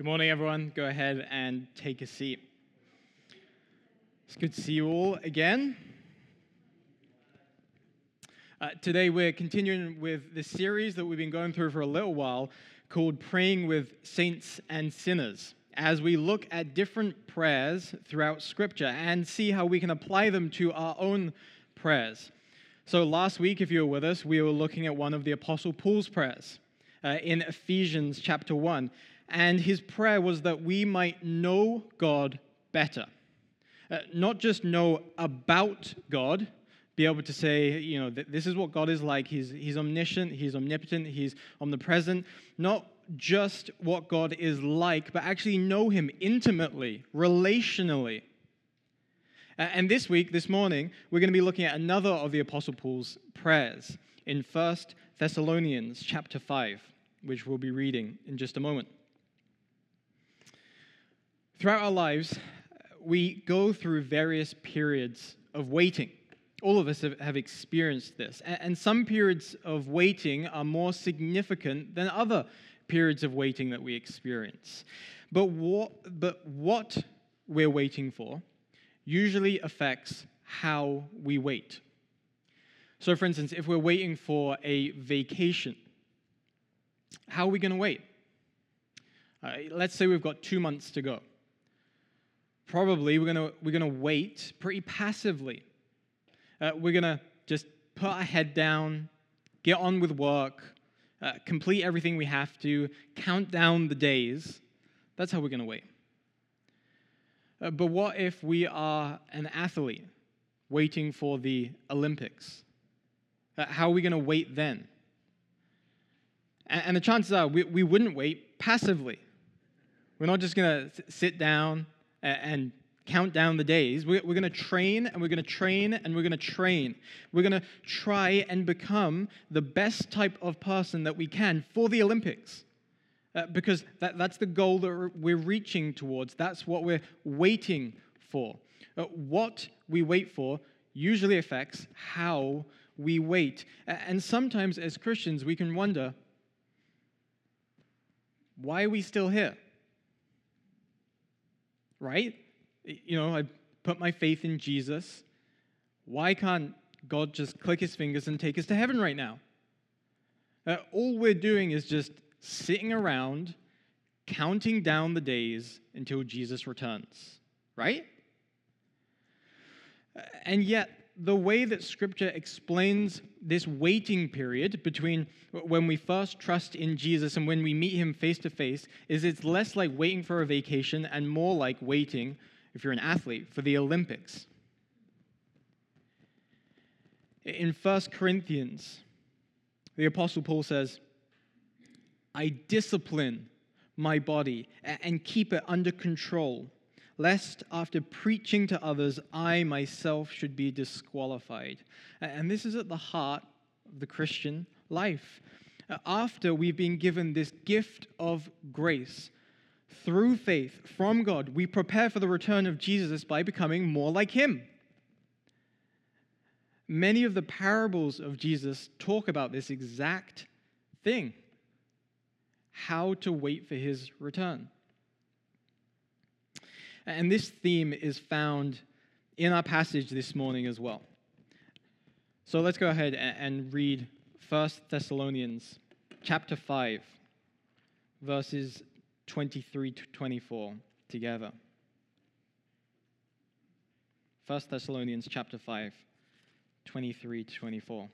Good morning, everyone. Go ahead and take a seat. It's good to see you all again. Uh, today, we're continuing with the series that we've been going through for a little while called Praying with Saints and Sinners, as we look at different prayers throughout Scripture and see how we can apply them to our own prayers. So, last week, if you were with us, we were looking at one of the Apostle Paul's prayers uh, in Ephesians chapter 1 and his prayer was that we might know God better. Uh, not just know about God, be able to say, you know, this is what God is like. He's, he's omniscient, He's omnipotent, He's omnipresent. Not just what God is like, but actually know Him intimately, relationally. Uh, and this week, this morning, we're going to be looking at another of the Apostle Paul's prayers in 1 Thessalonians chapter 5, which we'll be reading in just a moment. Throughout our lives, we go through various periods of waiting. All of us have, experienced this. And some periods of waiting are more significant than other periods of waiting that we experience. But what, but what we're waiting for usually affects how we wait. So, for instance, if we're waiting for a vacation, how are we going to wait? Uh, let's say we've got two months to go probably we're going we're gonna wait pretty passively. Uh, we're going to just put our head down, get on with work, uh, complete everything we have to, count down the days. That's how we're going to wait. Uh, but what if we are an athlete waiting for the Olympics? Uh, how are we going to wait then? And, and the chances are we, we wouldn't wait passively. We're not just going to sit down, and count down the days. We're, going to train and we're going to train and we're going to train. We're going to try and become the best type of person that we can for the Olympics. Uh, because that, that's the goal that we're reaching towards. That's what we're waiting for. Uh, what we wait for usually affects how we wait. And sometimes as Christians, we can wonder why are we still here? Right? You know, I put my faith in Jesus. Why can't God just click his fingers and take us to heaven right now? Uh, all we're doing is just sitting around counting down the days until Jesus returns, right? And yet, the way that Scripture explains this waiting period between when we first trust in Jesus and when we meet Him face to face is it's less like waiting for a vacation and more like waiting, if you're an athlete, for the Olympics. In 1 Corinthians, the Apostle Paul says, I discipline my body and keep it under control lest after preaching to others, I myself should be disqualified. And this is at the heart of the Christian life. After we've been given this gift of grace through faith from God, we prepare for the return of Jesus by becoming more like Him. Many of the parables of Jesus talk about this exact thing how to wait for His return. And this theme is found in our passage this morning as well. So let's go ahead and read 1 Thessalonians chapter 5, verses 23 to 24 together. 1 Thessalonians chapter 5, 23 to 24.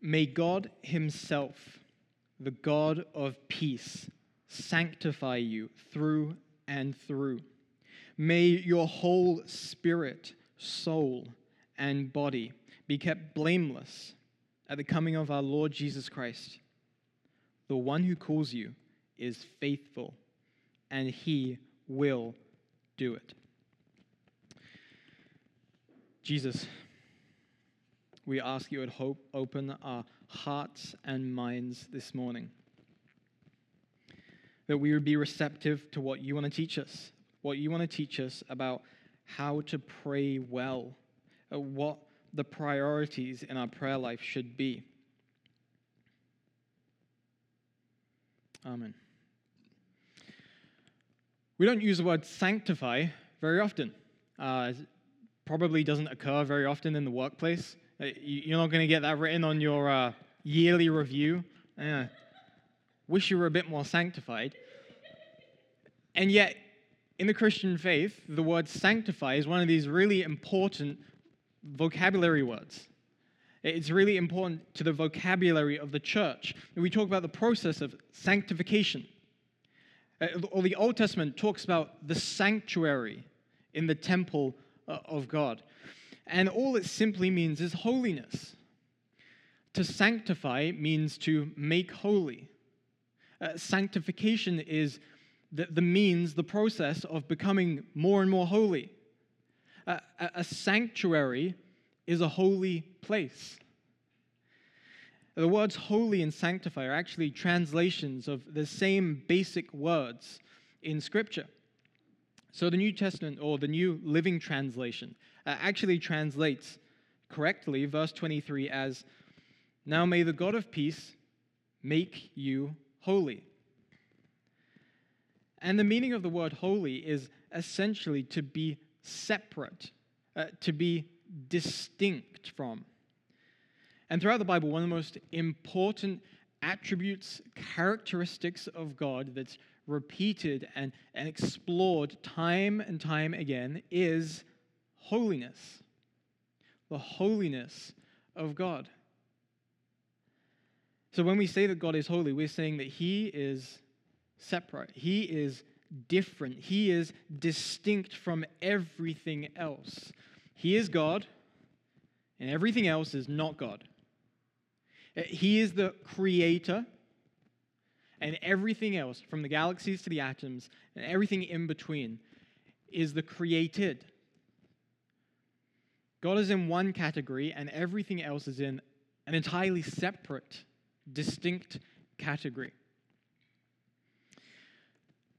May God Himself the God of peace, sanctify you through and through. May your whole spirit, soul, and body be kept blameless at the coming of our Lord Jesus Christ. The one who calls you is faithful, and he will do it. Jesus, we ask you at Hope, open our hearts and minds this morning. That we would be receptive to what you want to teach us, what you want to teach us about how to pray well, uh, what the priorities in our prayer life should be. Amen. We don't use the word sanctify very often. Uh, probably doesn't occur very often in the workplace. Uh, you're not going to get that written on your uh, yearly review. Uh, wish you were a bit more sanctified. And yet, in the Christian faith, the word sanctify is one of these really important vocabulary words. It's really important to the vocabulary of the church. We talk about the process of sanctification. Uh, or the Old Testament talks about the sanctuary in the temple uh, of God. And all it simply means is holiness. To sanctify means to make holy. Uh, sanctification is the, the means, the process of becoming more and more holy. Uh, a, a sanctuary is a holy place. The words holy and sanctify are actually translations of the same basic words in Scripture. So the New Testament, or the New Living Translation, uh, actually translates correctly verse 23 as Now may the God of peace make you holy. And the meaning of the word holy is essentially to be separate, uh, to be distinct from. And throughout the Bible, one of the most important attributes, characteristics of God that's repeated and, and explored time and time again is holiness. The holiness of God. So when we say that God is holy, we're saying that He is separate, He is different, He is distinct from everything else. He is God, and everything else is not God. He is the creator, and everything else, from the galaxies to the atoms, and everything in between, is the created. God is in one category, and everything else is in an entirely separate, distinct category.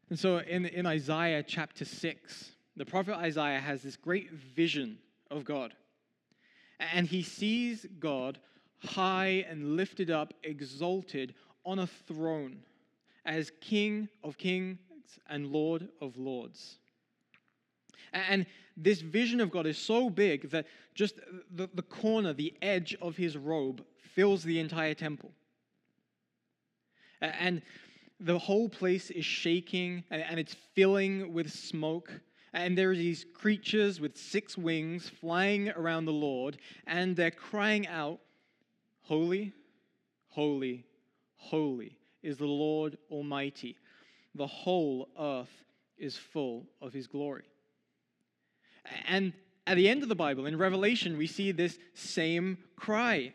And so in, in Isaiah chapter 6, the prophet Isaiah has this great vision of God. And he sees God high and lifted up, exalted on a throne as King of kings and Lord of lords. And this vision of God is so big that just the, the corner, the edge of his robe fills the entire temple. And the whole place is shaking and it's filling with smoke. And there are these creatures with six wings flying around the Lord, and they're crying out, Holy, holy, holy is the Lord Almighty. The whole earth is full of his glory. And at the end of the Bible, in Revelation, we see this same cry.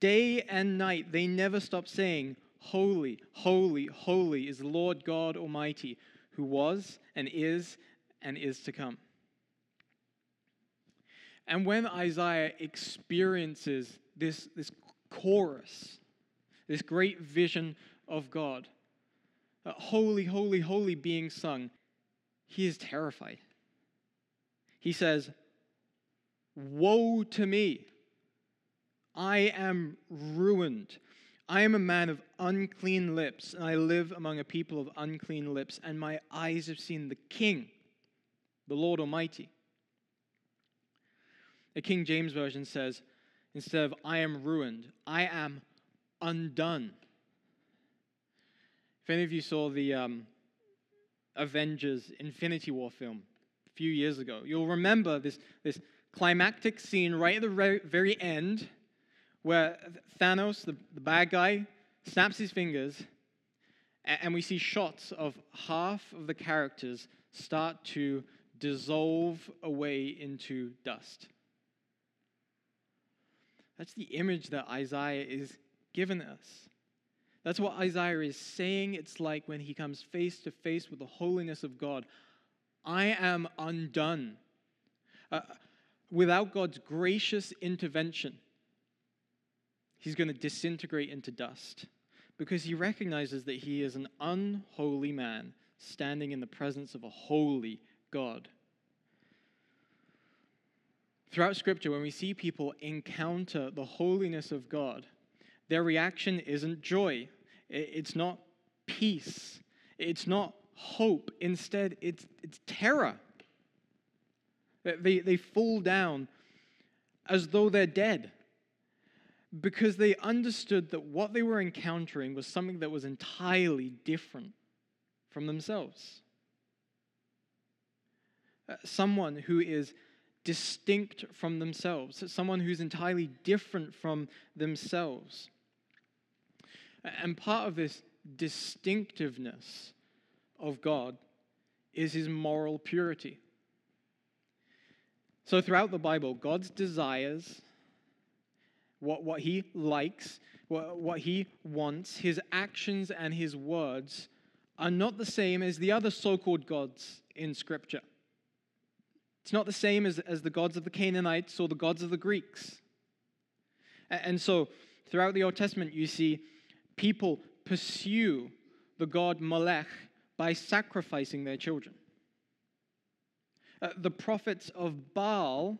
Day and night, they never stop saying, Holy, holy, holy is the Lord God Almighty, who was and is and is to come. And when Isaiah experiences this, this chorus, this great vision of God, holy, holy, holy being sung, he is terrified. He says, Woe to me! I am ruined. I am a man of unclean lips, and I live among a people of unclean lips, and my eyes have seen the King, the Lord Almighty. The King James Version says, instead of I am ruined, I am undone. If any of you saw the um, Avengers Infinity War film few years ago, you'll remember this, this climactic scene right at the very end where Thanos, the, the bad guy, snaps his fingers, and we see shots of half of the characters start to dissolve away into dust. That's the image that Isaiah is given us. That's what Isaiah is saying it's like when he comes face to face with the holiness of God. I am undone. Uh, without God's gracious intervention, he's going to disintegrate into dust because he recognizes that he is an unholy man standing in the presence of a holy God. Throughout Scripture, when we see people encounter the holiness of God, their reaction isn't joy. It's not peace. It's not hope. Instead, it's, it's terror. They, they fall down as though they're dead because they understood that what they were encountering was something that was entirely different from themselves. Uh, someone who is distinct from themselves, someone who's entirely different from themselves. And part of this distinctiveness of God is his moral purity. So, throughout the Bible, God's desires, what, what he likes, what, what he wants, his actions and his words are not the same as the other so called gods in Scripture. It's not the same as, as the gods of the Canaanites or the gods of the Greeks. And so, throughout the Old Testament, you see people pursue the god Molech by sacrificing their children. Uh, the prophets of Baal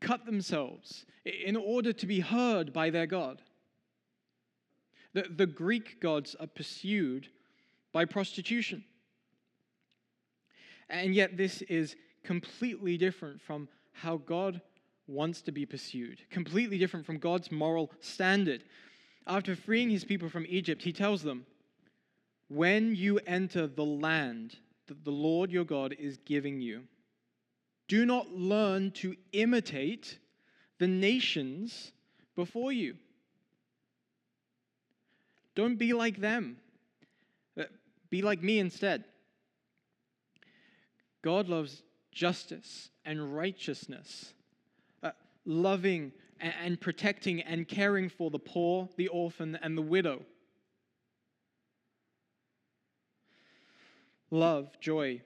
cut themselves in order to be heard by their God. The, the Greek gods are pursued by prostitution. And yet, this is completely different from how God wants to be pursued, completely different from God's moral standard. After freeing his people from Egypt, he tells them, When you enter the land that the Lord your God is giving you, do not learn to imitate the nations before you. Don't be like them. Uh, be like me instead. God loves justice and righteousness, uh, loving and, and protecting and caring for the poor, the orphan, and the widow. Love, joy,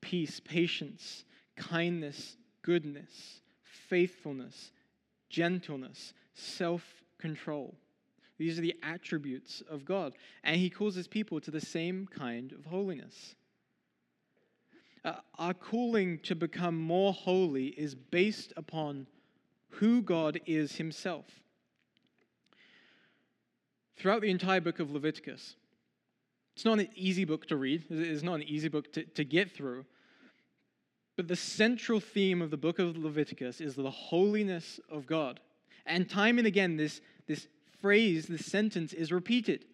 peace, patience, kindness, goodness, faithfulness, gentleness, self control. These are the attributes of God. And he calls his people to the same kind of holiness. Uh, our calling to become more holy is based upon who God is himself. Throughout the entire book of Leviticus, it's not an easy book to read, it's not an easy book to, to get through. But the central theme of the book of Leviticus is the holiness of God. And time and again, this, this phrase, this sentence is repeated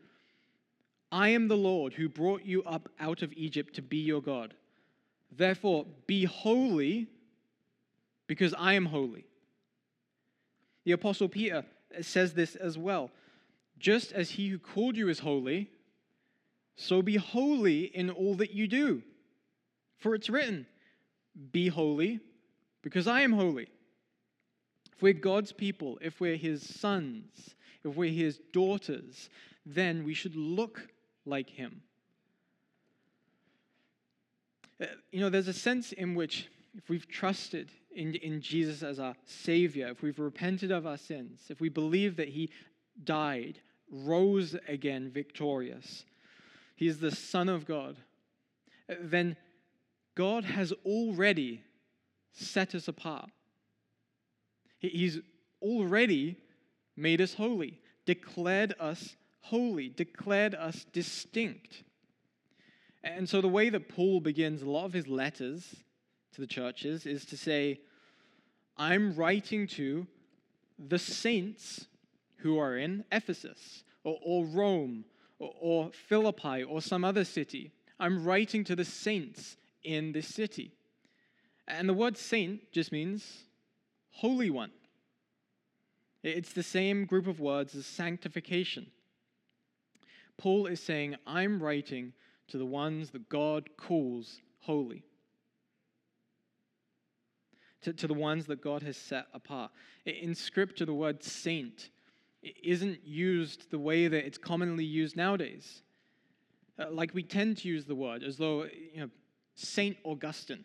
I am the Lord who brought you up out of Egypt to be your God. Therefore, be holy because I am holy. The Apostle Peter says this as well. Just as he who called you is holy, so be holy in all that you do. For it's written, Be holy, because I am holy. If we're God's people, if we're his sons, if we're his daughters, then we should look like him. Uh, you know, there's a sense in which if we've trusted in, in Jesus as our Savior, if we've repented of our sins, if we believe that He died, rose again victorious, He is the Son of God, then God has already set us apart. He's already made us holy, declared us holy, declared us distinct. And so the way that Paul begins a lot of his letters to the churches is to say, I'm writing to the saints who are in Ephesus or, or Rome or, Philippi or some other city. I'm writing to the saints in this city. And the word saint just means holy one. It's the same group of words as sanctification. Paul is saying, I'm writing to the ones that God calls holy, to, to the ones that God has set apart. In Scripture, the word saint isn't used the way that it's commonly used nowadays. Uh, like we tend to use the word as though, you know, Saint Augustine,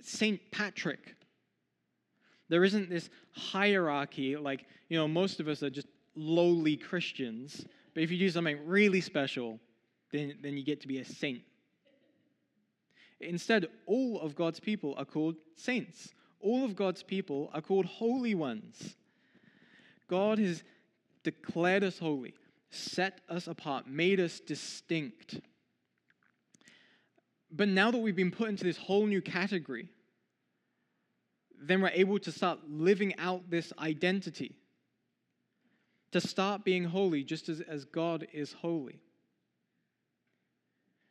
Saint Patrick. There isn't this hierarchy, like, you know, most of us are just lowly Christians. But if you do something really special, then, then you get to be a saint. Instead, all of God's people are called saints. All of God's people are called holy ones. God has declared us holy, set us apart, made us distinct. But now that we've been put into this whole new category, then we're able to start living out this identity, to start being holy just as, as God is holy.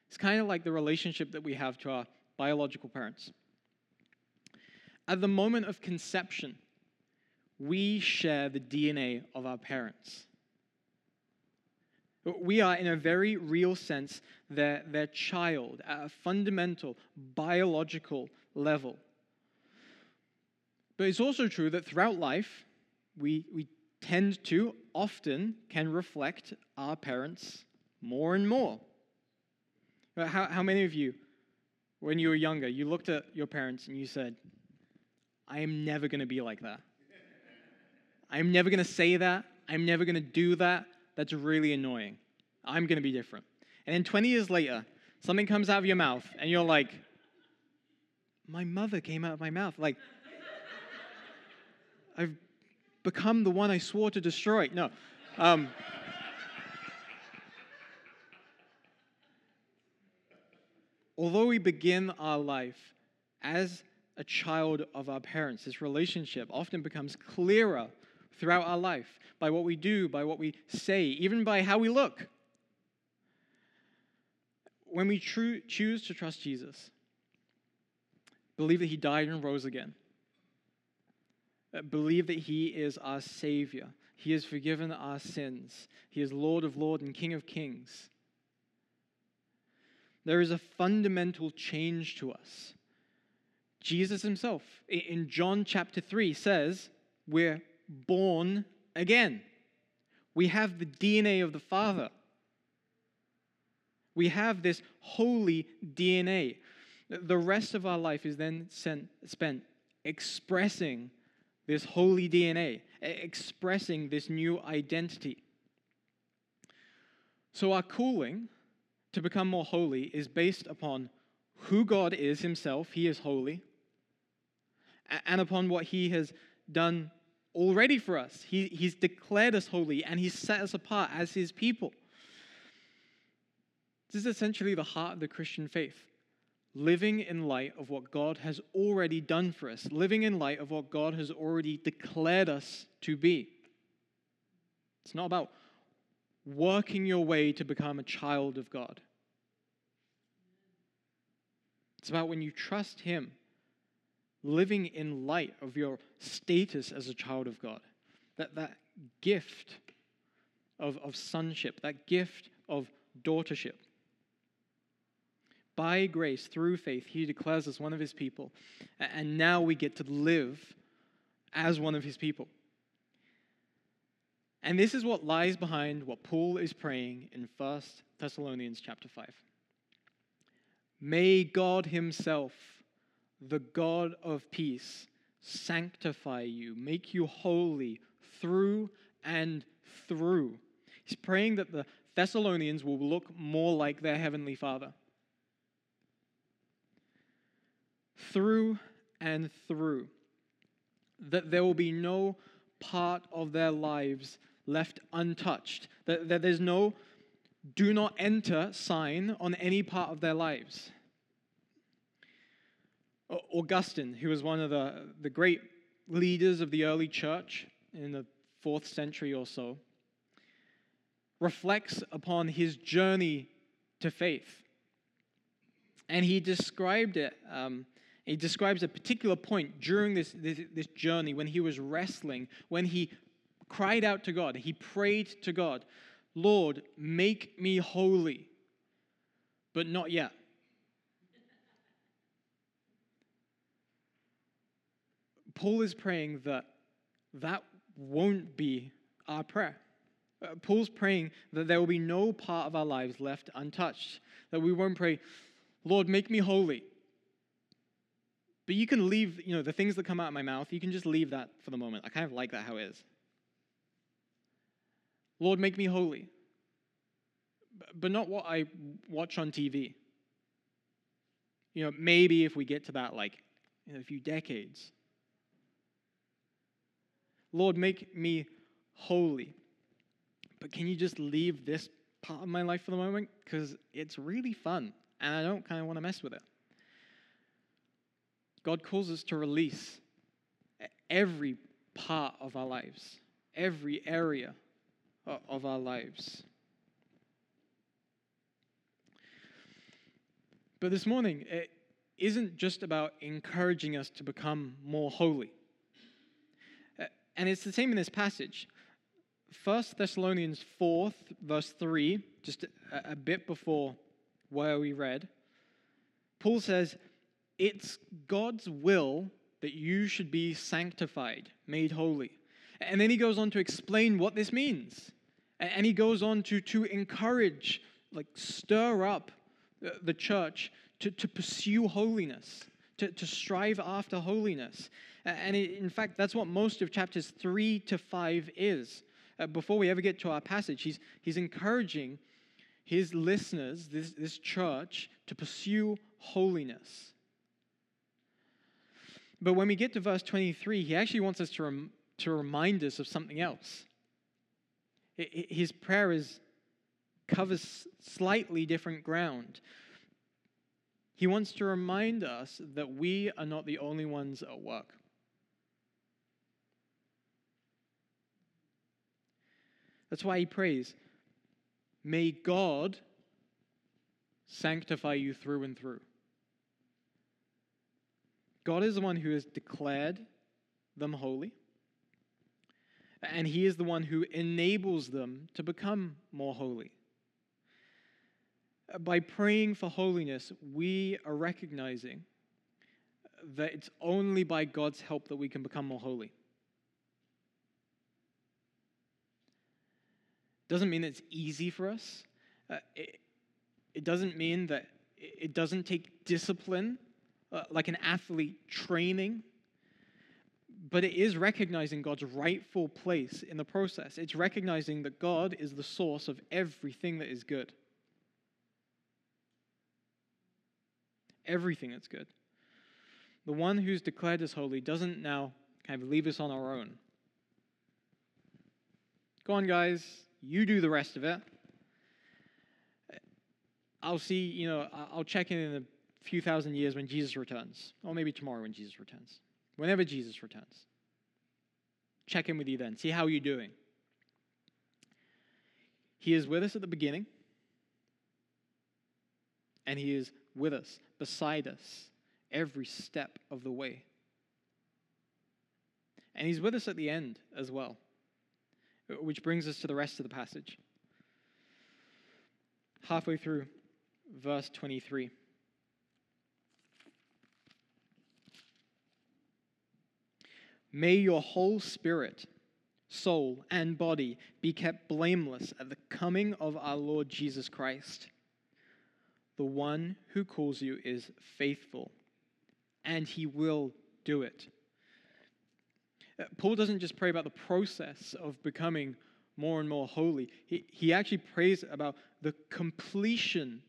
It's kind of like the relationship that we have to our biological parents. At the moment of conception, we share the DNA of our parents. We are, in a very real sense, their, their child at a fundamental biological level. But it's also true that throughout life, we, we tend to often can reflect our parents more and more. How, how many of you, when you were younger, you looked at your parents and you said, I am never going to be like that? I'm never going to say that. I'm never going to do that. That's really annoying. I'm going to be different. And then 20 years later, something comes out of your mouth, and you're like, my mother came out of my mouth. Like, I've become the one I swore to destroy. No. Um, although we begin our life as a child of our parents, this relationship often becomes clearer throughout our life by what we do, by what we say, even by how we look. When we choose to trust Jesus, believe that he died and rose again, uh, believe that he is our Savior, he has forgiven our sins, he is Lord of Lords and King of Kings. There is a fundamental change to us. Jesus himself, in John chapter 3, says, We're born again. We have the DNA of the Father. We have this holy DNA. The rest of our life is then sent, spent expressing this holy DNA, expressing this new identity. So, our calling to become more holy is based upon who God is Himself, He is holy, and upon what He has done already for us. He, he's declared us holy and He's set us apart as His people. This is essentially the heart of the Christian faith. Living in light of what God has already done for us, living in light of what God has already declared us to be. It's not about working your way to become a child of God. It's about when you trust Him living in light of your status as a child of God. That, that gift of, of sonship, that gift of daughtership. By grace, through faith, he declares us one of his people. And now we get to live as one of his people. And this is what lies behind what Paul is praying in 1 Thessalonians chapter 5. May God himself the God of peace sanctify you, make you holy through and through. He's praying that the Thessalonians will look more like their heavenly Father. Through and through. That there will be no part of their lives left untouched. That, that there's no do not enter sign on any part of their lives. Augustine, who was one of the, the great leaders of the early church in the fourth century or so, reflects upon his journey to faith. And he described it, um, he describes a particular point during this, this, this journey when he was wrestling, when he cried out to God, he prayed to God, Lord, make me holy, but not yet. Paul is praying that that won't be our prayer. Uh, Paul's praying that there will be no part of our lives left untouched, that we won't pray, Lord, make me holy. But you can leave, you know, the things that come out of my mouth, you can just leave that for the moment. I kind of like that how it is. Lord, make me holy. But not what I watch on TV. You know, maybe if we get to that, like, in a few decades, Lord, make me holy. but can you just leave this part of my life for the moment? Because it's really fun and I don't kind of want to mess with it. God calls us to release every part of our lives, every area of our lives. But this morning, it isn't just about encouraging us to become more holy. And it's the same in this passage. 1 Thessalonians 4, verse 3, just a, a bit before where we read, Paul says, It's God's will that you should be sanctified, made holy. And then he goes on to explain what this means. And he goes on to, to encourage, like stir up the church to, to pursue holiness, to, to strive after holiness. And in fact, that's what most of chapters 3 to 5 is. Uh, before we ever get to our passage, he's, he's encouraging his listeners, this, this church, to pursue holiness. But when we get to verse 23, he actually wants us to, rem- to remind us of something else. His prayer is covers slightly different ground. He wants to remind us that we are not the only ones at work. That's why he prays, May God sanctify you through and through. God is the one who has declared them holy, and He is the one who enables them to become more holy. By praying for holiness, we are recognizing that it's only by God's help that we can become more holy. Doesn't mean it's easy for us. Uh, it, it doesn't mean that it doesn't take discipline, uh, like an athlete training, but it is recognizing God's rightful place in the process. It's recognizing that God is the source of everything that is good. Everything that's good. The one who's declared us holy doesn't now kind of leave us on our own. Go on, guys, you do the rest of it. I'll see, you know, I'll check in in a few thousand years when Jesus returns, or maybe tomorrow when Jesus returns, whenever Jesus returns. Check in with you then, see how you're doing. He is with us at the beginning, and He is with us, beside us, every step of the way. And He's with us at the end as well which brings us to the rest of the passage. Halfway through, verse 23. May your whole spirit, soul, and body be kept blameless at the coming of our Lord Jesus Christ. The one who calls you is faithful, and he will do it. Uh, Paul doesn't just pray about the process of becoming more and more holy, he, he actually prays about the completion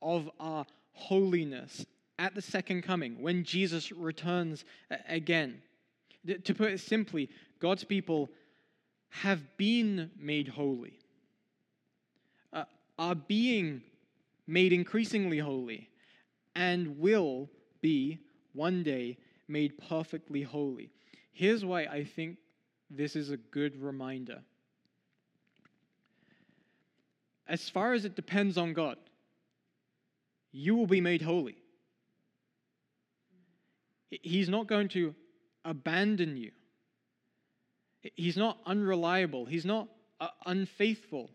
of our holiness at the second coming when Jesus returns again. To put it simply, God's people have been made holy, uh, are being made increasingly holy, and will be one day made perfectly holy. Here's why I think this is a good reminder. As far as it depends on God, you will be made holy. He's not going to abandon you. He's not unreliable. He's not uh, unfaithful.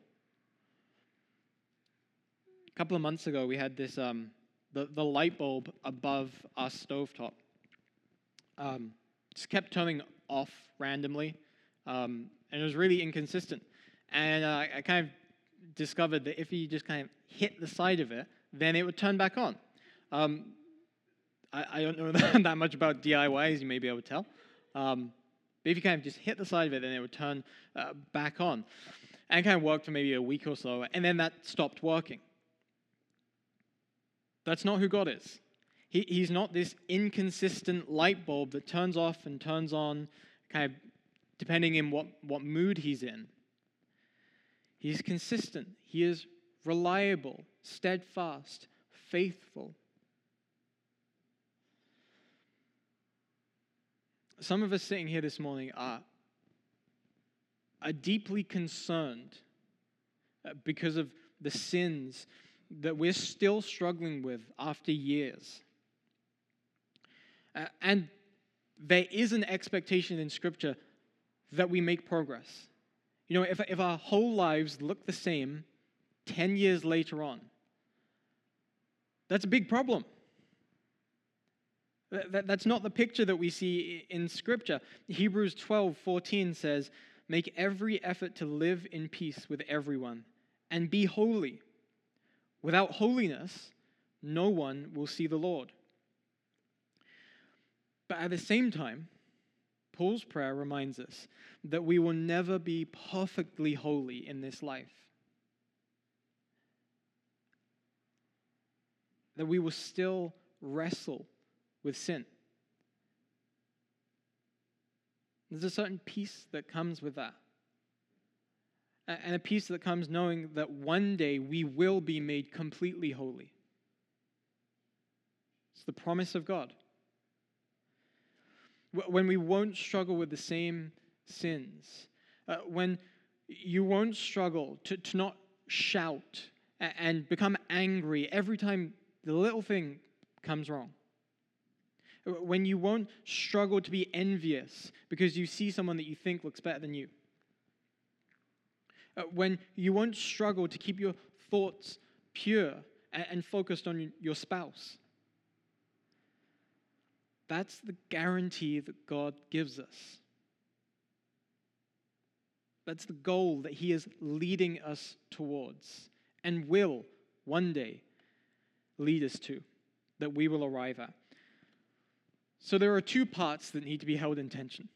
A couple of months ago, we had this um, the, the light bulb above our stovetop. Um, just kept turning off randomly, um, and it was really inconsistent. And uh, I kind of discovered that if you just kind of hit the side of it, then it would turn back on. Um, I, I, don't know that much about DIY, you may be able to tell. Um, but if you kind of just hit the side of it, then it would turn uh, back on. And it kind of worked for maybe a week or so, and then that stopped working. That's not who God is. He, he's not this inconsistent light bulb that turns off and turns on, kind of depending in what, what mood he's in. He is consistent. He is reliable, steadfast, faithful. Some of us sitting here this morning are, are deeply concerned uh, because of the sins that we're still struggling with after years. Uh, and there is an expectation in Scripture that we make progress. You know, if, if our whole lives look the same 10 years later on, that's a big problem. That, that's not the picture that we see in Scripture. Hebrews 12 14 says, Make every effort to live in peace with everyone and be holy. Without holiness, no one will see the Lord. But at the same time, Paul's prayer reminds us that we will never be perfectly holy in this life. That we will still wrestle with sin. There's a certain peace that comes with that. And a peace that comes knowing that one day we will be made completely holy. It's the promise of God. When we won't struggle with the same sins, uh, when you won't struggle to, to not shout and become angry every time the little thing comes wrong when you won't struggle to be envious because you see someone that you think looks better than you. Uh, when you won't struggle to keep your thoughts pure and focused on your spouse. That's the guarantee that God gives us. That's the goal that He is leading us towards and will one day lead us to, that we will arrive at. So there are two parts that need to be held in tension.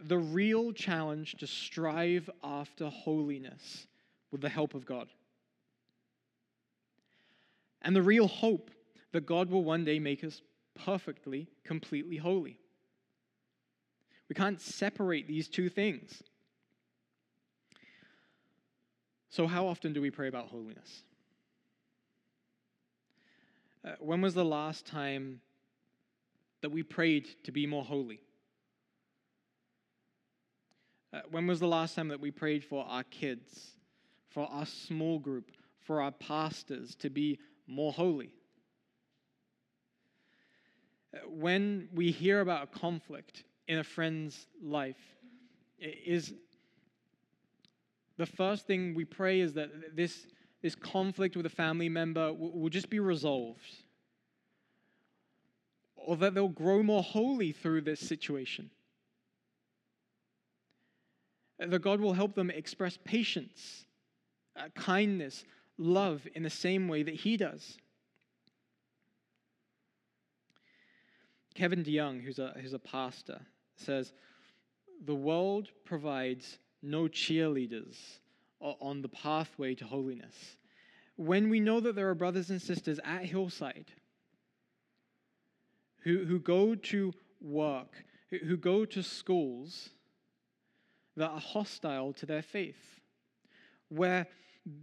The real challenge to strive after holiness with the help of God. And the real hope that God will one day make us perfectly, completely holy. We can't separate these two things. So, how often do we pray about holiness? Uh, when was the last time that we prayed to be more holy? Uh, when was the last time that we prayed for our kids, for our small group, for our pastors to be more holy? Uh, when we hear about a conflict in a friend's life, is the first thing we pray is that this, this conflict with a family member will, will just be resolved or that they'll grow more holy through this situation. That God will help them express patience, uh, kindness, love in the same way that He does. Kevin DeYoung, who's a, who's a pastor, says the world provides no cheerleaders on the pathway to holiness. When we know that there are brothers and sisters at Hillside who, who go to work, who, who go to schools that are hostile to their faith, where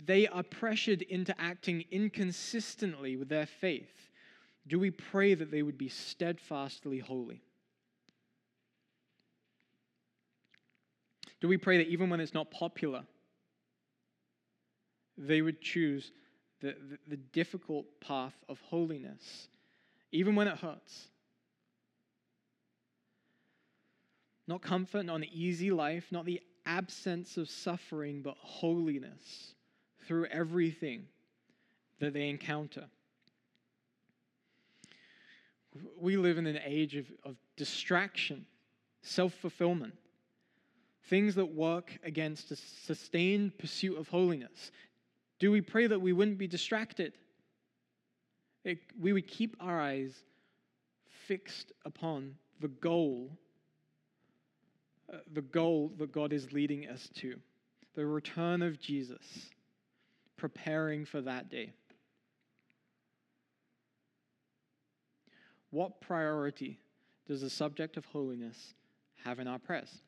they are pressured into acting inconsistently with their faith, do we pray that they would be steadfastly holy? Do we pray that even when it's not popular, they would choose the, the, the difficult path of holiness, even when it hurts? Not comfort, not an easy life, not the absence of suffering, but holiness through everything that they encounter. We live in an age of, of distraction, self fulfillment, things that work against a sustained pursuit of holiness. Do we pray that we wouldn't be distracted? It, we would keep our eyes fixed upon the goal the goal that God is leading us to the return of Jesus, preparing for that day. What priority does the subject of holiness have in our prayers?